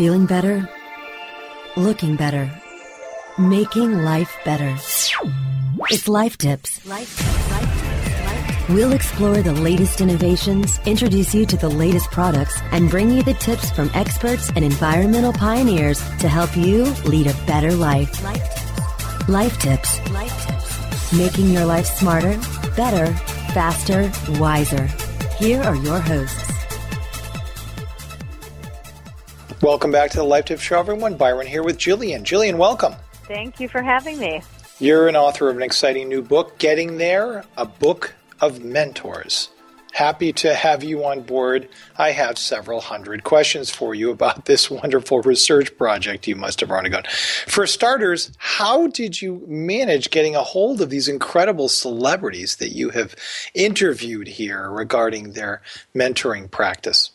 Feeling better? Looking better? Making life better. It's Life Tips. Life Tips. We'll explore the latest innovations, introduce you to the latest products, and bring you the tips from experts and environmental pioneers to help you lead a better life. Life Tips. Life Tips. Making your life smarter, better, faster, wiser. Here are your hosts. Welcome back to the Life Tips Show, everyone. Byron here with Gillian. Gillian, welcome. Thank you for having me. You're an author of an exciting new book, Getting There, a book of mentors. Happy to have you on board. I have several hundred questions for you about this wonderful research project you must have undergone. For starters, how did you manage getting a hold of these incredible celebrities that you have interviewed here regarding their mentoring practice?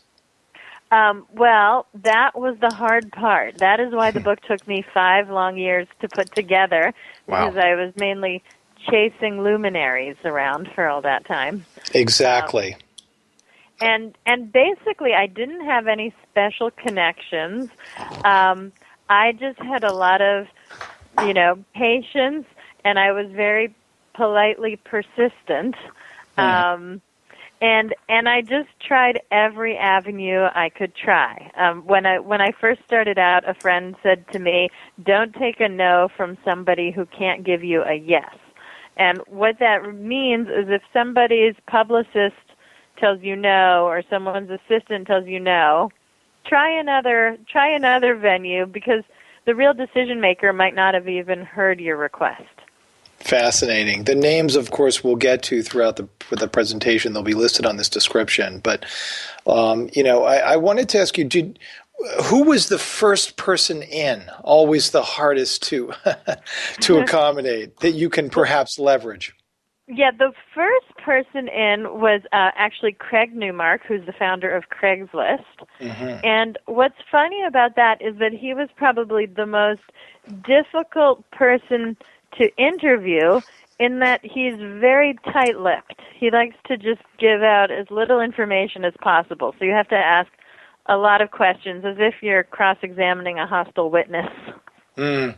Um, well, that was the hard part. That is why the book took me five long years to put together Wow. because I was mainly chasing luminaries around for all that time. Exactly. and and basically I didn't have any special connections. Um, I just had a lot of, you know, patience, and I was very politely persistent. Um, and and I just tried every avenue I could try. Um, when I when I first started out, a friend said to me, "Don't take a no from somebody who can't give you a yes." And what that means is if somebody's publicist tells you no or someone's assistant tells you no, try another try another venue because the real decision maker might not have even heard your request. Fascinating. The names, of course, we'll get to throughout the the presentation. They'll be listed on this description. But um, you know, I, I wanted to ask you: Did who was the first person in? Always the hardest to to accommodate that you can perhaps leverage. Yeah, the first person in was uh, actually Craig Newmark, who's the founder of Craigslist. And what's funny about that is that he was probably the most difficult person to interview in that he's very tight-lipped. He likes to just give out as little information as possible. So you have to ask a lot of questions as if you're cross-examining a hostile witness. Hmm.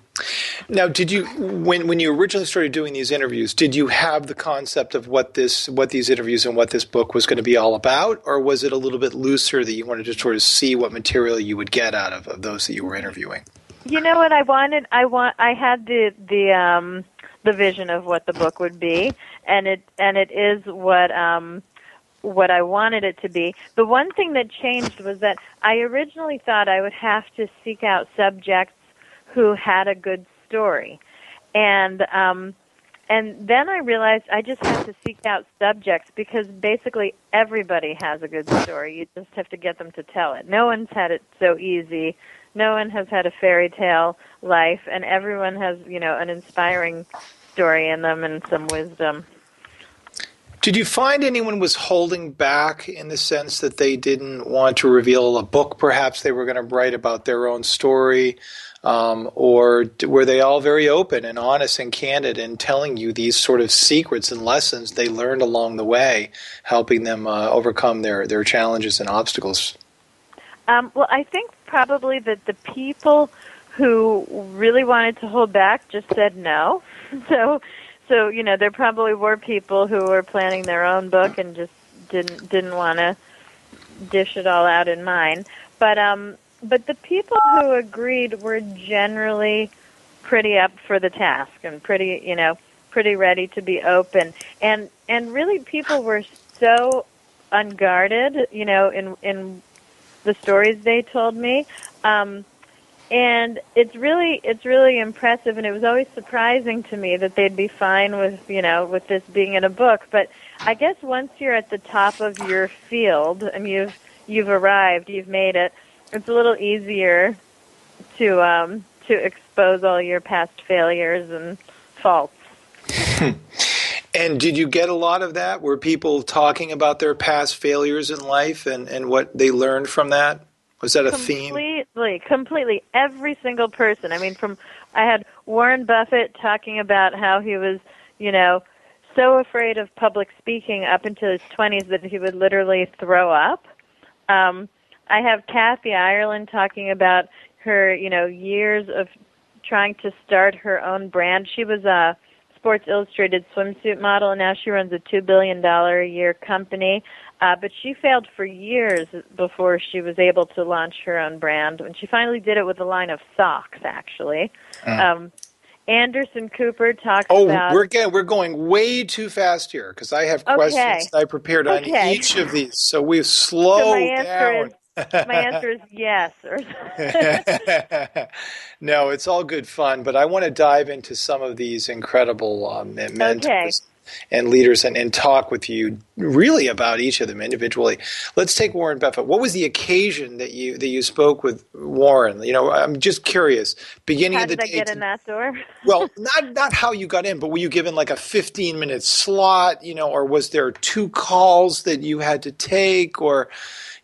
Now, did you when when you originally started doing these interviews, did you have the concept of what this what these interviews and what this book was going to be all about, or was it a little bit looser that you wanted to sort of see what material you would get out of, of those that you were interviewing? You know what I wanted? I want. I had the the um the vision of what the book would be, and it and it is what um what I wanted it to be. The one thing that changed was that I originally thought I would have to seek out subjects who had a good story, and um and then I realized I just have to seek out subjects because basically everybody has a good story. You just have to get them to tell it. No one's had it so easy. No one has had a fairy tale life, and everyone has, you know, an inspiring story in them and some wisdom. Did you find anyone was holding back in the sense that they didn't want to reveal a book? Perhaps they were going to write about their own story, um, or were they all very open and honest and candid in telling you these sort of secrets and lessons they learned along the way, helping them uh, overcome their their challenges and obstacles? Um, well, I think probably that the people who really wanted to hold back just said no. So, so you know, there probably were people who were planning their own book and just didn't didn't want to dish it all out in mine. But um, but the people who agreed were generally pretty up for the task and pretty, you know, pretty ready to be open. And and really, people were so unguarded, you know, in in the stories they told me. Um, and it's really it's really impressive and it was always surprising to me that they'd be fine with you know with this being in a book but i guess once you're at the top of your field and you've you've arrived you've made it it's a little easier to um to expose all your past failures and faults And did you get a lot of that? Were people talking about their past failures in life and, and what they learned from that? Was that a theme? completely completely every single person i mean from i had warren buffett talking about how he was you know so afraid of public speaking up until his 20s that he would literally throw up um I have Kathy Ireland talking about her, you know, years of trying to start her own brand. She was a Sports Illustrated swimsuit model, and now she runs a two billion dollar a year company. Uh, but she failed for years before she was able to launch her own brand. And she finally did it with a line of socks, actually. Mm. Um, Anderson Cooper talks oh, about. Oh, we're getting, we're going way too fast here because I have questions. I prepared on okay. each of these. So we've slowed so down. Is, my answer is yes. no, it's all good fun, but I want to dive into some of these incredible um, mentors. And leaders and, and talk with you really about each of them individually. Let's take Warren Buffett. What was the occasion that you that you spoke with Warren? You know, I'm just curious. Beginning how of the did day. I get in that door? well, not not how you got in, but were you given like a 15 minute slot? You know, or was there two calls that you had to take, or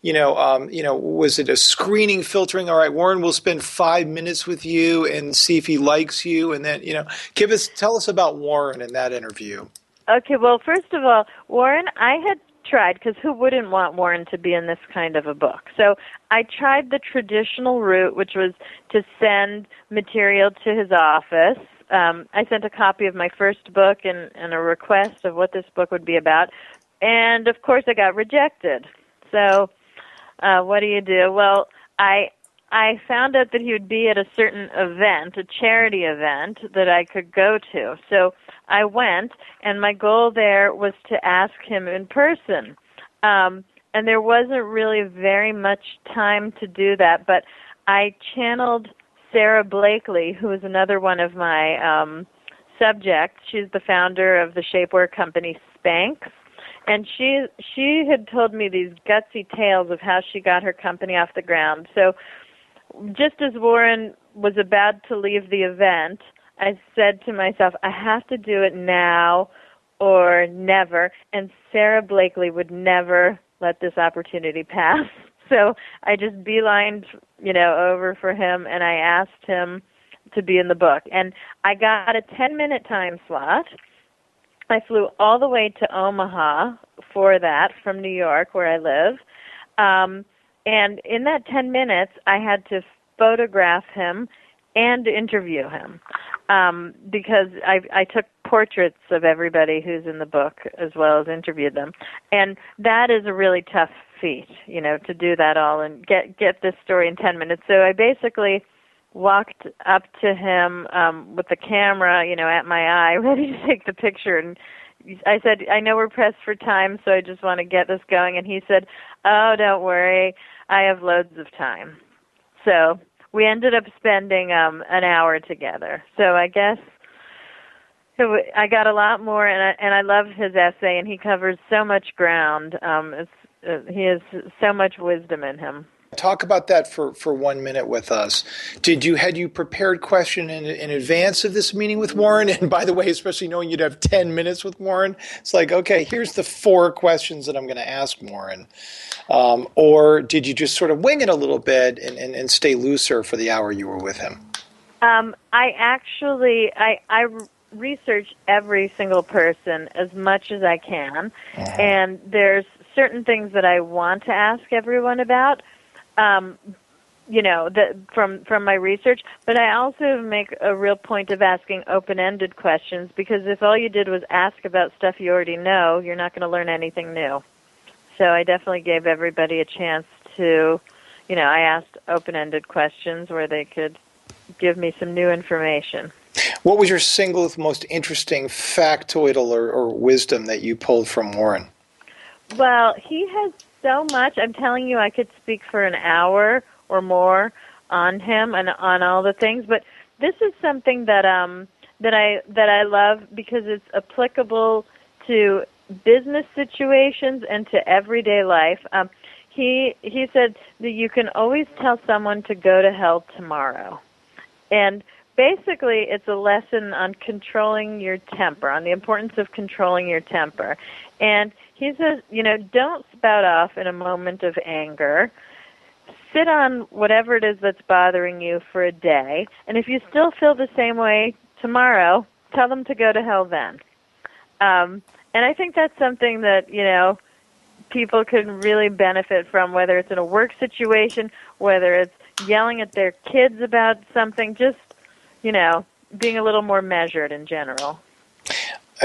you know, um, you know, was it a screening filtering? All right, Warren we'll spend five minutes with you and see if he likes you, and then you know, give us tell us about Warren in that interview. Okay, well, first of all, Warren, I had tried because who wouldn't want Warren to be in this kind of a book? So I tried the traditional route, which was to send material to his office. Um, I sent a copy of my first book and, and a request of what this book would be about, and of course, I got rejected. So uh, what do you do? Well, I I found out that he would be at a certain event, a charity event that I could go to. So I went, and my goal there was to ask him in person. Um, and there wasn't really very much time to do that, but I channeled Sara Blakely, who is another one of my um, subjects. She's the founder of the shapewear company Spanx and she she had told me these gutsy tales of how she got her company off the ground. So just as Warren was about to leave the event, I said to myself, I have to do it now or never. And Sara Blakely would never let this opportunity pass. So I just beelined, you know, over for him and I asked him to be in the book. And I got a 10 minute time slot I flew all the way to Omaha for that from New York, where I live. Um, and in that 10 minutes, I had to photograph him and interview him um, because I, I took portraits of everybody who's in the book as well as interviewed them, and that is a really tough feat, you know, to do that all and get get this story in ten minutes. So I basically walked up to him um with the camera, you know, at my eye, ready to take the picture and I said, I know we're pressed for time, so I just want to get this going. And he said, Oh, don't worry, I have loads of time. So we ended up spending um an hour together. So I guess it, I got a lot more, and I and I love his essay, and he covers so much ground. Um, it's uh, he has so much wisdom in him. Talk about that for, for one minute with us. Did you had you prepared question in, in advance of this meeting with Warren? And by the way, especially knowing you'd have ten minutes with Warren, it's like okay, here's the four questions that I'm going to ask Warren. Um, or did you just sort of wing it a little bit and, and, and stay looser for the hour you were with him? Um, I actually I I research every single person as much as I can, uh-huh. and there's certain things that I want to ask everyone about um, you know, the, from from my research. But I also make a real point of asking open-ended questions because if all you did was ask about stuff you already know, you're not going to learn anything new. So I definitely gave everybody a chance to, you know, I asked open-ended questions where they could give me some new information. What was your single most interesting factoid or, or wisdom that you pulled from Warren? Well, he has so much. I'm telling you, I could speak for an hour or more on him and on all the things. But this is something that um that I that I love because it's applicable to business situations and to everyday life. Um, he he said that you can always tell someone to go to hell tomorrow, and basically it's a lesson on controlling your temper, on the importance of controlling your temper, and he says, you know, don't spout off in a moment of anger. Sit on whatever it is that's bothering you for a day, and if you still feel the same way tomorrow, tell them to go to hell then. Um, and I think that's something that you know people can really benefit from, whether it's in a work situation, whether it's yelling at their kids about something, just, you know, being a little more measured in general.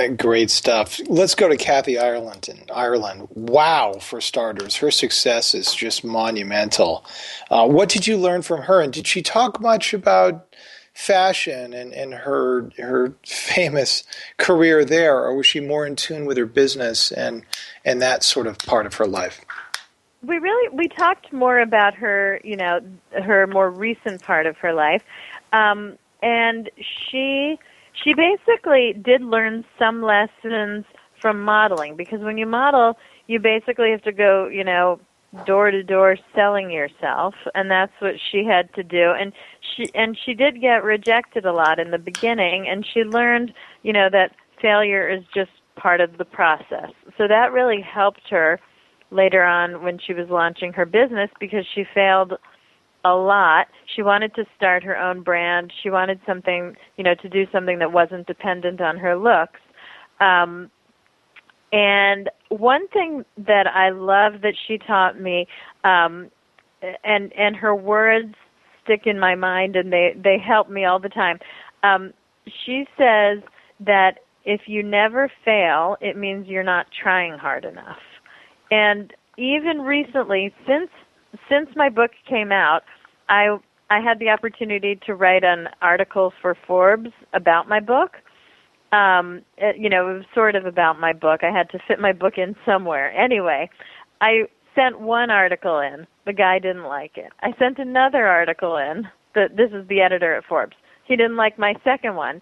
Great stuff. Let's go to Kathy Ireland. In Ireland, wow, for starters, her success is just monumental. Uh, what did you learn from her, and did she talk much about fashion and, and her her famous career there, or was she more in tune with her business and and that sort of part of her life? We really we talked more about her, you know, her more recent part of her life, um, and she she basically did learn some lessons from modeling because when you model, you basically have to go, you know, door to door selling yourself and that's what she had to do and she and she did get rejected a lot in the beginning and she learned, you know, that failure is just part of the process. So that really helped her later on when she was launching her business because she failed a lot. She wanted to start her own brand. She wanted something, you know, to do something that wasn't dependent on her looks. Um, and one thing that I love that she taught me, um, and and her words stick in my mind, and they they help me all the time. Um, she says that if you never fail, it means you're not trying hard enough. And even recently, since since my book came out, I I had the opportunity to write an article for Forbes about my book. Um, it, you know, it was sort of about my book. I had to fit my book in somewhere. Anyway, I sent one article in. The guy didn't like it. I sent another article in. The, this is the editor at Forbes. He didn't like my second one.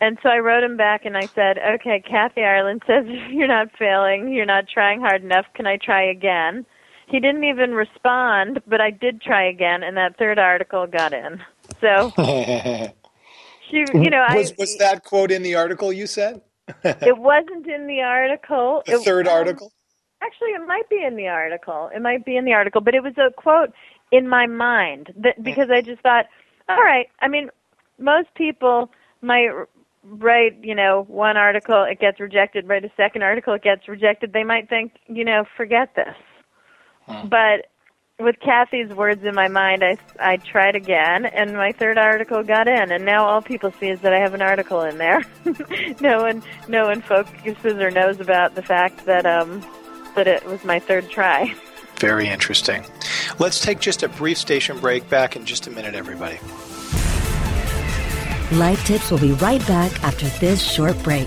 And so I wrote him back and I said, okay, Kathy Ireland says you're not failing, you're not trying hard enough. Can I try again? He didn't even respond, but I did try again, and that third article got in. So, she, you know, was, I was that quote in the article you said? it wasn't in the article. The it, third um, article. Actually, it might be in the article. It might be in the article, but it was a quote in my mind that because I just thought, all right. I mean, most people might write, you know, one article, it gets rejected. Write a second article, it gets rejected. They might think, you know, forget this. But with Kathy's words in my mind, I I tried again, and my third article got in, and now all people see is that I have an article in there. no one no one focuses or knows about the fact that um that it was my third try. Very interesting. Let's take just a brief station break. Back in just a minute, everybody. Life Tips will be right back after this short break.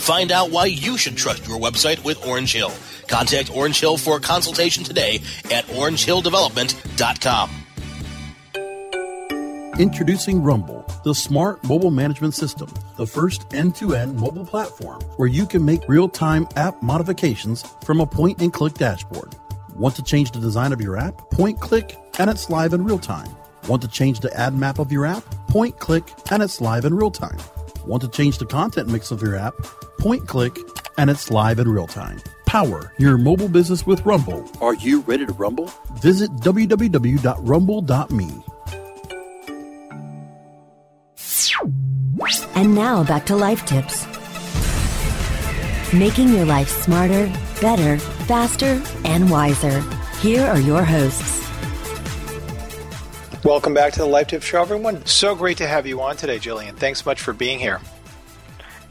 Find out why you should trust your website with Orange Hill. Contact Orange Hill for a consultation today at orangehilldevelopment.com. Introducing Rumble, the smart mobile management system, the first end to end mobile platform where you can make real time app modifications from a point and click dashboard. Want to change the design of your app? Point click and it's live in real time. Want to change the ad map of your app? Point click and it's live in real time. Want to change the content mix of your app? Point click and it's live in real time. Power your mobile business with Rumble. Are you ready to rumble? Visit www.rumble.me. And now back to life tips. Making your life smarter, better, faster, and wiser. Here are your hosts. Welcome back to the Life Tip Show, everyone. So great to have you on today, Gillian. Thanks so much for being here.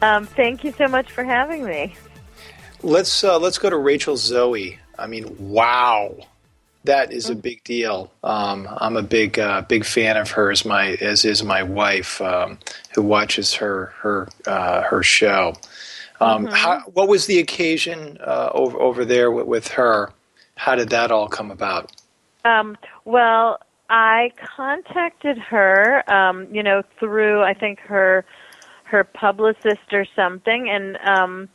Um, thank you so much for having me. Let's uh, let's go to Rachel Zoe. I mean, wow, that is a big deal. Um, I'm a big uh, big fan of hers. My as is my wife, um, who watches her her uh, her show. Um, Mm-hmm. how, what was the occasion uh, over over there with, with her? How did that all come about? Um, well, I contacted her, um, you know, through I think her her publicist or something, and um,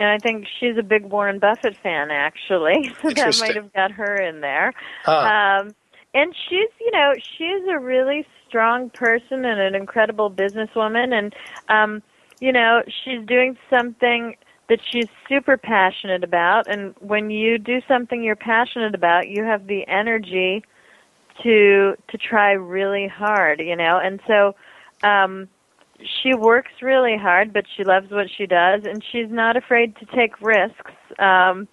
and I think she's a big Warren Buffett fan, actually. So that might have got her in there. Huh. Um, and she's, you know, she's a really strong person and an incredible businesswoman, and um, you know, she's doing something that she's super passionate about. And when you do something you're passionate about, you have the energy to to try really hard, you know. And so um she works really hard, but she loves what she does and she's not afraid to take risks. Um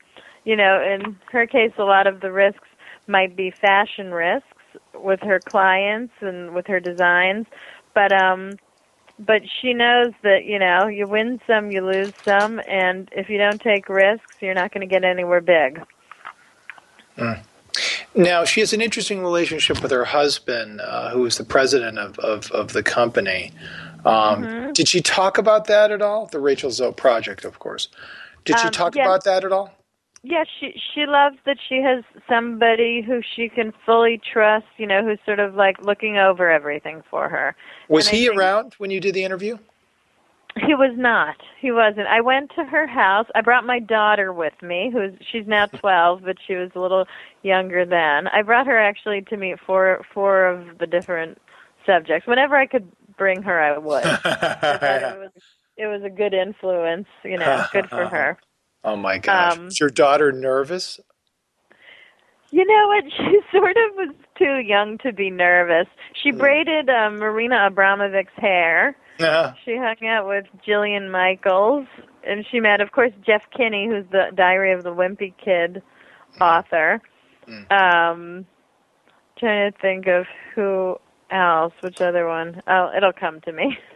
you know, in her case a lot of the risks might be fashion risks with her clients and with her designs, but um but she knows that, you know, you win some, you lose some, and if you don't take risks, you're not going to get anywhere big. Now, she has an interesting relationship with her husband, uh, who is the president of, of, of the company. Um, Mm-hmm. Did she talk about that at all? The Rachel Zoe project, of course. Did she Um, talk yes. about that at all? Yeah, she she loves that she has somebody who she can fully trust, you know, who's sort of like looking over everything for her. Was And he think- around when you did the interview? He was not. He wasn't. I went to her house. I brought my daughter with me, who's she's now 12, but she was a little younger then. I brought her actually to meet four four of the different subjects. Whenever I could bring her, I would. I it was it was a good influence, you know, good for her. Oh my gosh. Um, Is your daughter nervous? You know what? She sort of was too young to be nervous. She braided uh, Marina Abramovic's hair. Yeah. She hung out with Jillian Michaels, and she met, of course, Jeff Kinney, who's the Diary of the Wimpy Kid author. Um, trying to think of who else. Which other one? Oh, it'll come to me.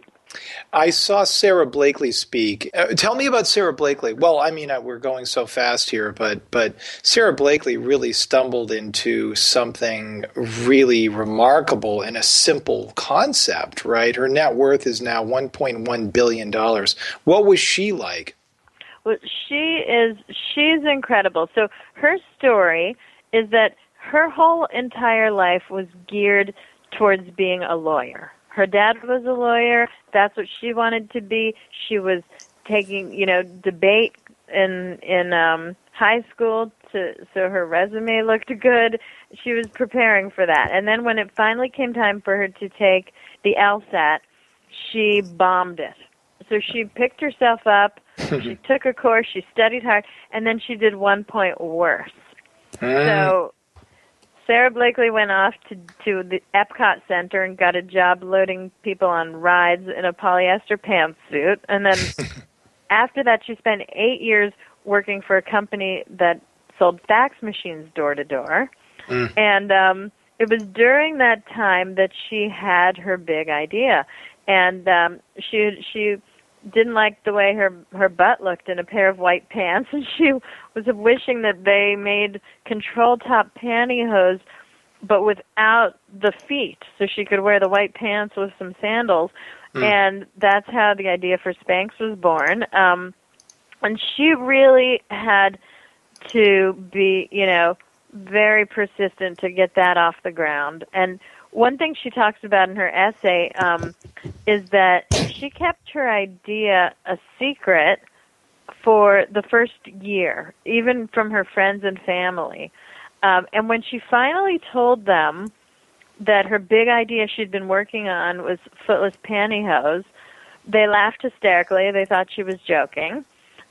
I saw Sara Blakely speak. Uh, tell me about Sara Blakely. Well, I mean, uh, we're going so fast here, but but Sara Blakely really stumbled into something really remarkable in a simple concept, right? Her net worth is now 1.1 billion dollars. What was she like? Well, she is she's incredible. So her story is that her whole entire life was geared towards being a lawyer. Her dad was a lawyer. That's what she wanted to be. She was taking, you know, debate in in um high school to so her resume looked good. She was preparing for that. And then when it finally came time for her to take the LSAT, she bombed it. So she picked herself up, she took a course, she studied hard, and then she did one point worse. So Sara Blakely went off to to the Epcot Center and got a job loading people on rides in a polyester pantsuit, and then after that she spent eight years working for a company that sold fax machines door to door, Mm. and um, it was during that time that she had her big idea, and um, she she didn't like the way her her butt looked in a pair of white pants, and she was wishing that they made control top pantyhose, but without the feet, so she could wear the white pants with some sandals, and that's how the idea for Spanx was born. Um, and she really had to be, you know, very persistent to get that off the ground. And one thing she talks about in her essay um, is that she kept her idea a secret for the first year, even from her friends and family. Um, and when she finally told them that her big idea she'd been working on was footless pantyhose, they laughed hysterically. They thought she was joking.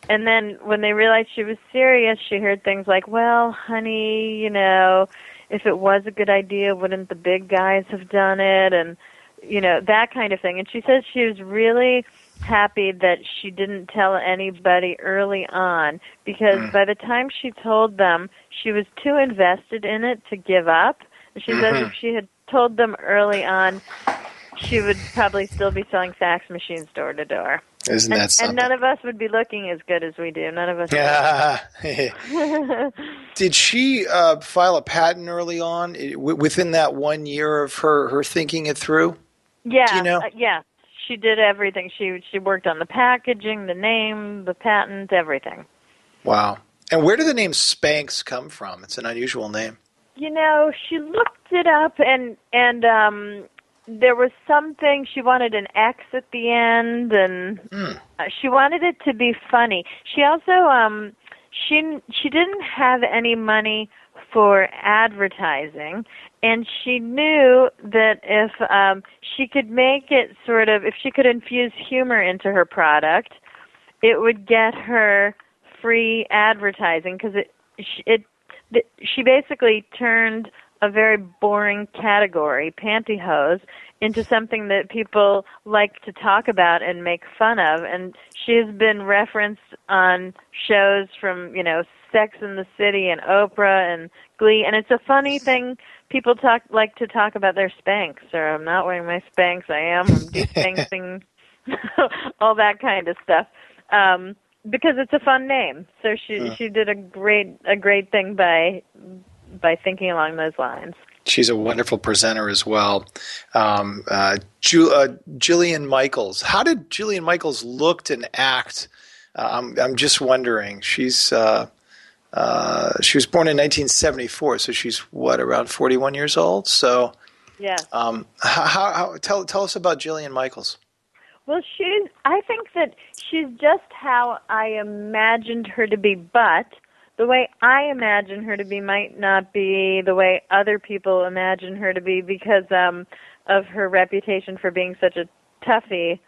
And then when they realized she was serious, she heard things like, "Well, honey, you know, if it was a good idea, wouldn't the big guys have done it?" and you know, that kind of thing. And she says she was really happy that she didn't tell anybody early on because hmm. by the time she told them, she was too invested in it to give up. And she says mm-hmm. if she had told them early on, she would probably still be selling fax machines door to door. Isn't And, that and something? none of us would be looking as good as we do. None of us. Yeah. Did she uh, file a patent early on within that one year of her, her thinking it through? Yeah, Do you know? uh, yeah. She did everything. She she worked on the packaging, the name, the patent, everything. Wow. And where did the name Spanx come from? It's an unusual name. You know, she looked it up, and and um, there was something she wanted an X at the end, and uh, she wanted it to be funny. She also um, she she didn't have any money for advertising, and she knew that if um, she could make it sort of if she could infuse humor into her product, it would get her free advertising because it it she basically turned a very boring category, pantyhose, into something that people like to talk about and make fun of. And she has been referenced on shows from, you know, Sex in the City and Oprah and Glee. And it's a funny thing. People talk like to talk about their Spanx, or I'm not wearing my Spanx. I am. I'm de-Spanxing, all that kind of stuff. Um, because it's a fun name. So she she did a great a great thing by by thinking along those lines. She's a wonderful presenter as well. Um, uh, Ju- uh, Jillian Michaels. How did Jillian Michaels look and act? Uh, I'm, I'm just wondering. She's uh, uh, she was born in 1974, so she's what around 41 years old. So, Yeah. um, how, how, how tell tell us about Jillian Michaels. Well, she's. I think that she's just how I imagined her to be, but the way I imagine her to be might not be the way other people imagine her to be because um, of her reputation for being such a toughie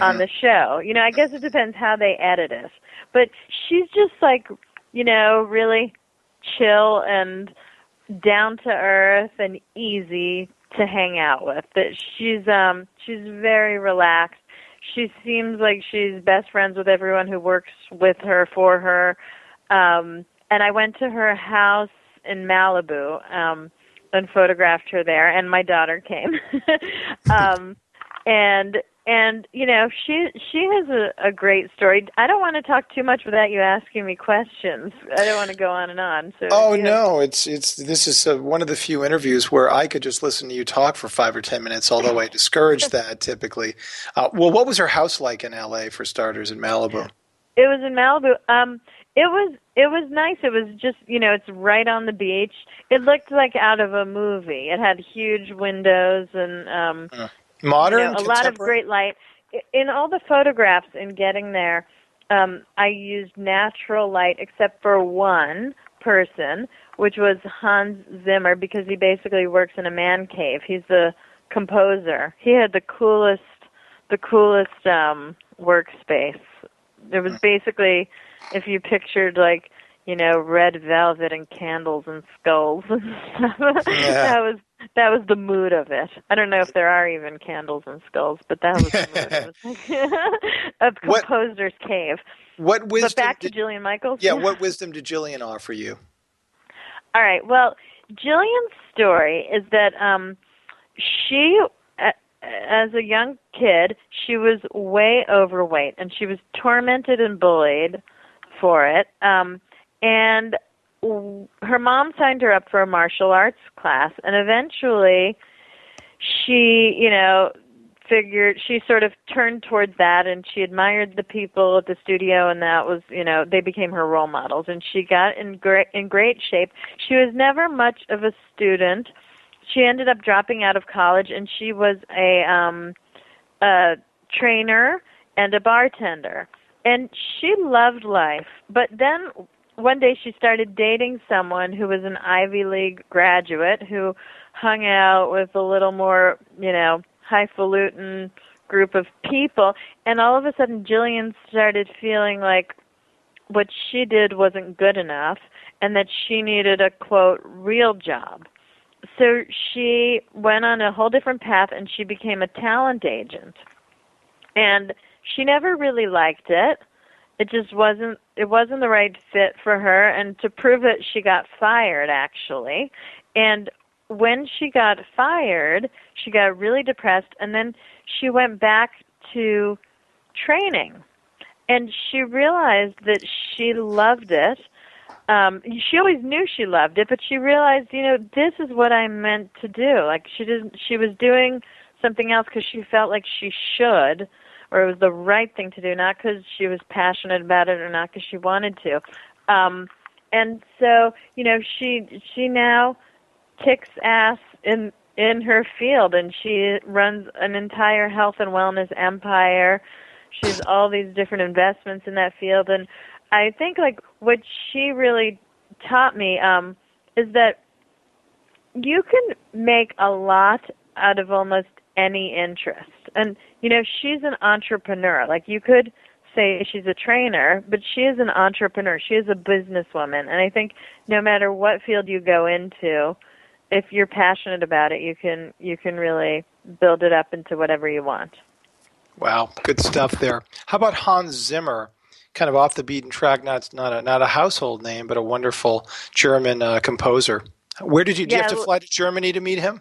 on the show. You know, I guess it depends how they edit it, but she's just like, you know, really chill and down to earth and easy to hang out with. That she's um she's very relaxed. She seems like she's best friends with everyone who works with her for her. Um and I went to her house in Malibu um and photographed her there and my daughter came. um and and you know she she has a, a great story. I don't want to talk too much without you asking me questions. I don't want to go on and on. So Oh no, it's it's this is uh, one of the few interviews where I could just listen to you talk for five or ten minutes. Although I discourage that typically. Uh, well, what was her house like in L.A. for starters in Malibu? It was in Malibu. Um, it was it was nice. It was just you know it's right on the beach. It looked like out of a movie. It had huge windows and um, Modern, you know, a lot of great light. In all the photographs in getting there, um, I used natural light except for one person, which was Hans Zimmer, because he basically works in a man cave. He's the composer. He had the coolest, the coolest um, workspace. It was basically, if you pictured like, you know, red velvet and candles and skulls and stuff. Yeah. that was that was the mood of it. I don't know if there are even candles and skulls, but that was the mood. of, like a What- composer's cave. What wisdom? but back did, to Jillian Michaels. yeah, what wisdom did Jillian offer you? All right. Well, Jillian's story is that um, she, as a young kid, she was way overweight, and she was tormented and bullied for it. Um, and w- her mom signed her up for a martial arts class, and eventually, she, you know, figured she sort of turned towards that and she admired the people at the studio and that was you know they became her role models. And she got in great in great shape. She was never much of a student. She ended up dropping out of college and she was a um a trainer and a bartender and she loved life but then one day she started dating someone who was an Ivy League graduate who hung out with a little more, you know, highfalutin group of people and all of a sudden Jillian started feeling like what she did wasn't good enough and that she needed a quote real job. So she went on a whole different path and she became a talent agent. And she never really liked it. It just wasn't it wasn't the right fit for her and to prove it she got fired actually. And when she got fired, she got really depressed and then she went back to training. And she realized that she loved it. Um she always knew she loved it, but she realized, you know, this is what I meant to do. Like she didn't she was doing something else cuz she felt like she should or it was the right thing to do, not because she was passionate about it or not because she wanted to. Um, and so, you know, she she now kicks ass in in her field, and she runs an entire health and wellness empire. She has all these different investments in that field, and I think like what she really taught me um, is that you can make a lot out of almost any interest. And you know, she's an entrepreneur. Like you could say she's a trainer, but she is an entrepreneur. She is a businesswoman. And I think no matter what field you go into, if you're passionate about it, you can you can really build it up into whatever you want. Wow, good stuff there. How about Hans Zimmer? Kind of off the beaten track, not not a not a household name, but a wonderful German uh, composer. Where did you? Do you have to fly to Germany to meet him?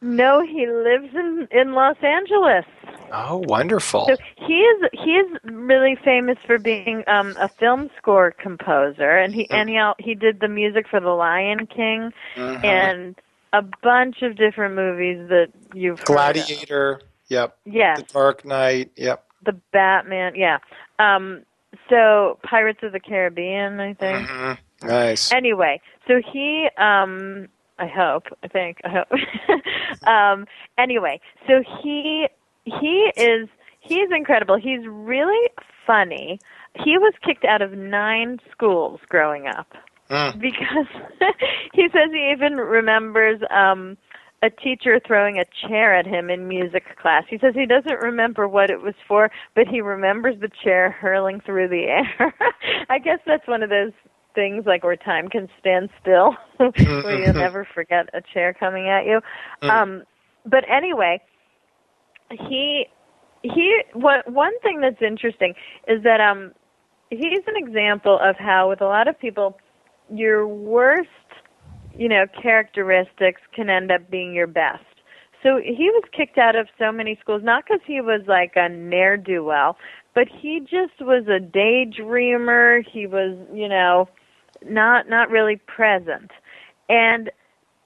No, he lives in in Los Angeles. Oh, wonderful. So he is he is really famous for being um, a film score composer, and he and he he did the music for The Lion King Mhm. and a bunch of different movies that you've. Gladiator. Yep. Yeah. The Dark Knight. Yep. the Batman. Yeah. Um, so Pirates of the Caribbean, I think. Mhm. Nice. Anyway, so he um I hope, I think, I hope. um anyway, so he he is he's incredible. He's really funny. He was kicked out of 9 schools growing up Mm. because he says he even remembers um a teacher throwing a chair at him in music class. He says he doesn't remember what it was for, but he remembers the chair hurling through the air. I guess that's one of those things like where time can stand still, where you'll never forget a chair coming at you. Um but anyway, he he what one thing that's interesting is that um he's an example of how with a lot of people your worst you know characteristics can end up being your best. So he was kicked out of so many schools not because he was like a ne'er do well but he just was a daydreamer. He was you know not not really present. And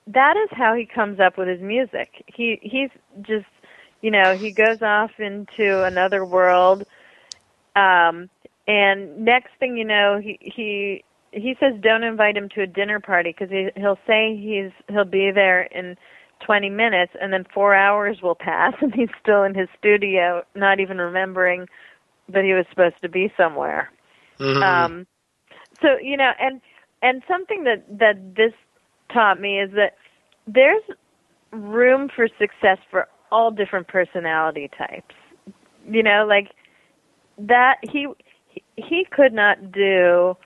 that is how he comes up with his music. He he's just you know he goes off into another world um and next thing you know he he he says don't invite him to a dinner party because he he'll say he's he'll be there in 20 minutes and then 4 hours will pass and he's still in his studio not even remembering that he was supposed to be somewhere. Mhm. um so you know and and something that that this taught me is that there's room for success for all different personality types you know like that he he, could not do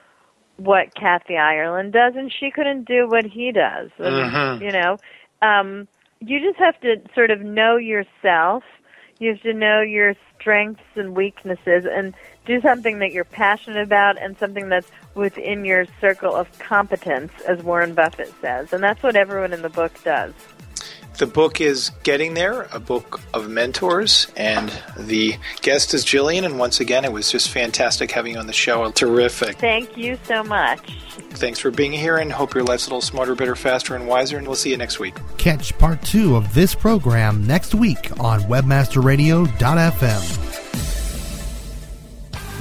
what Kathy Ireland does and she couldn't do what he does Mhm. you know um you just have to sort of know yourself. You have to know your strengths and weaknesses and do something that you're passionate about and something that's within your circle of competence, as Warren Buffett says. And that's what everyone in the book does. The book is Getting There, a book of mentors, and the guest is Gillian. And once again, it was just fantastic having you on the show. Terrific. Thank you so much. Thanks for being here, and hope your life's a little smarter, better, faster, and wiser. And we'll see you next week. Catch part two of this program next week on WebmasterRadio.fm.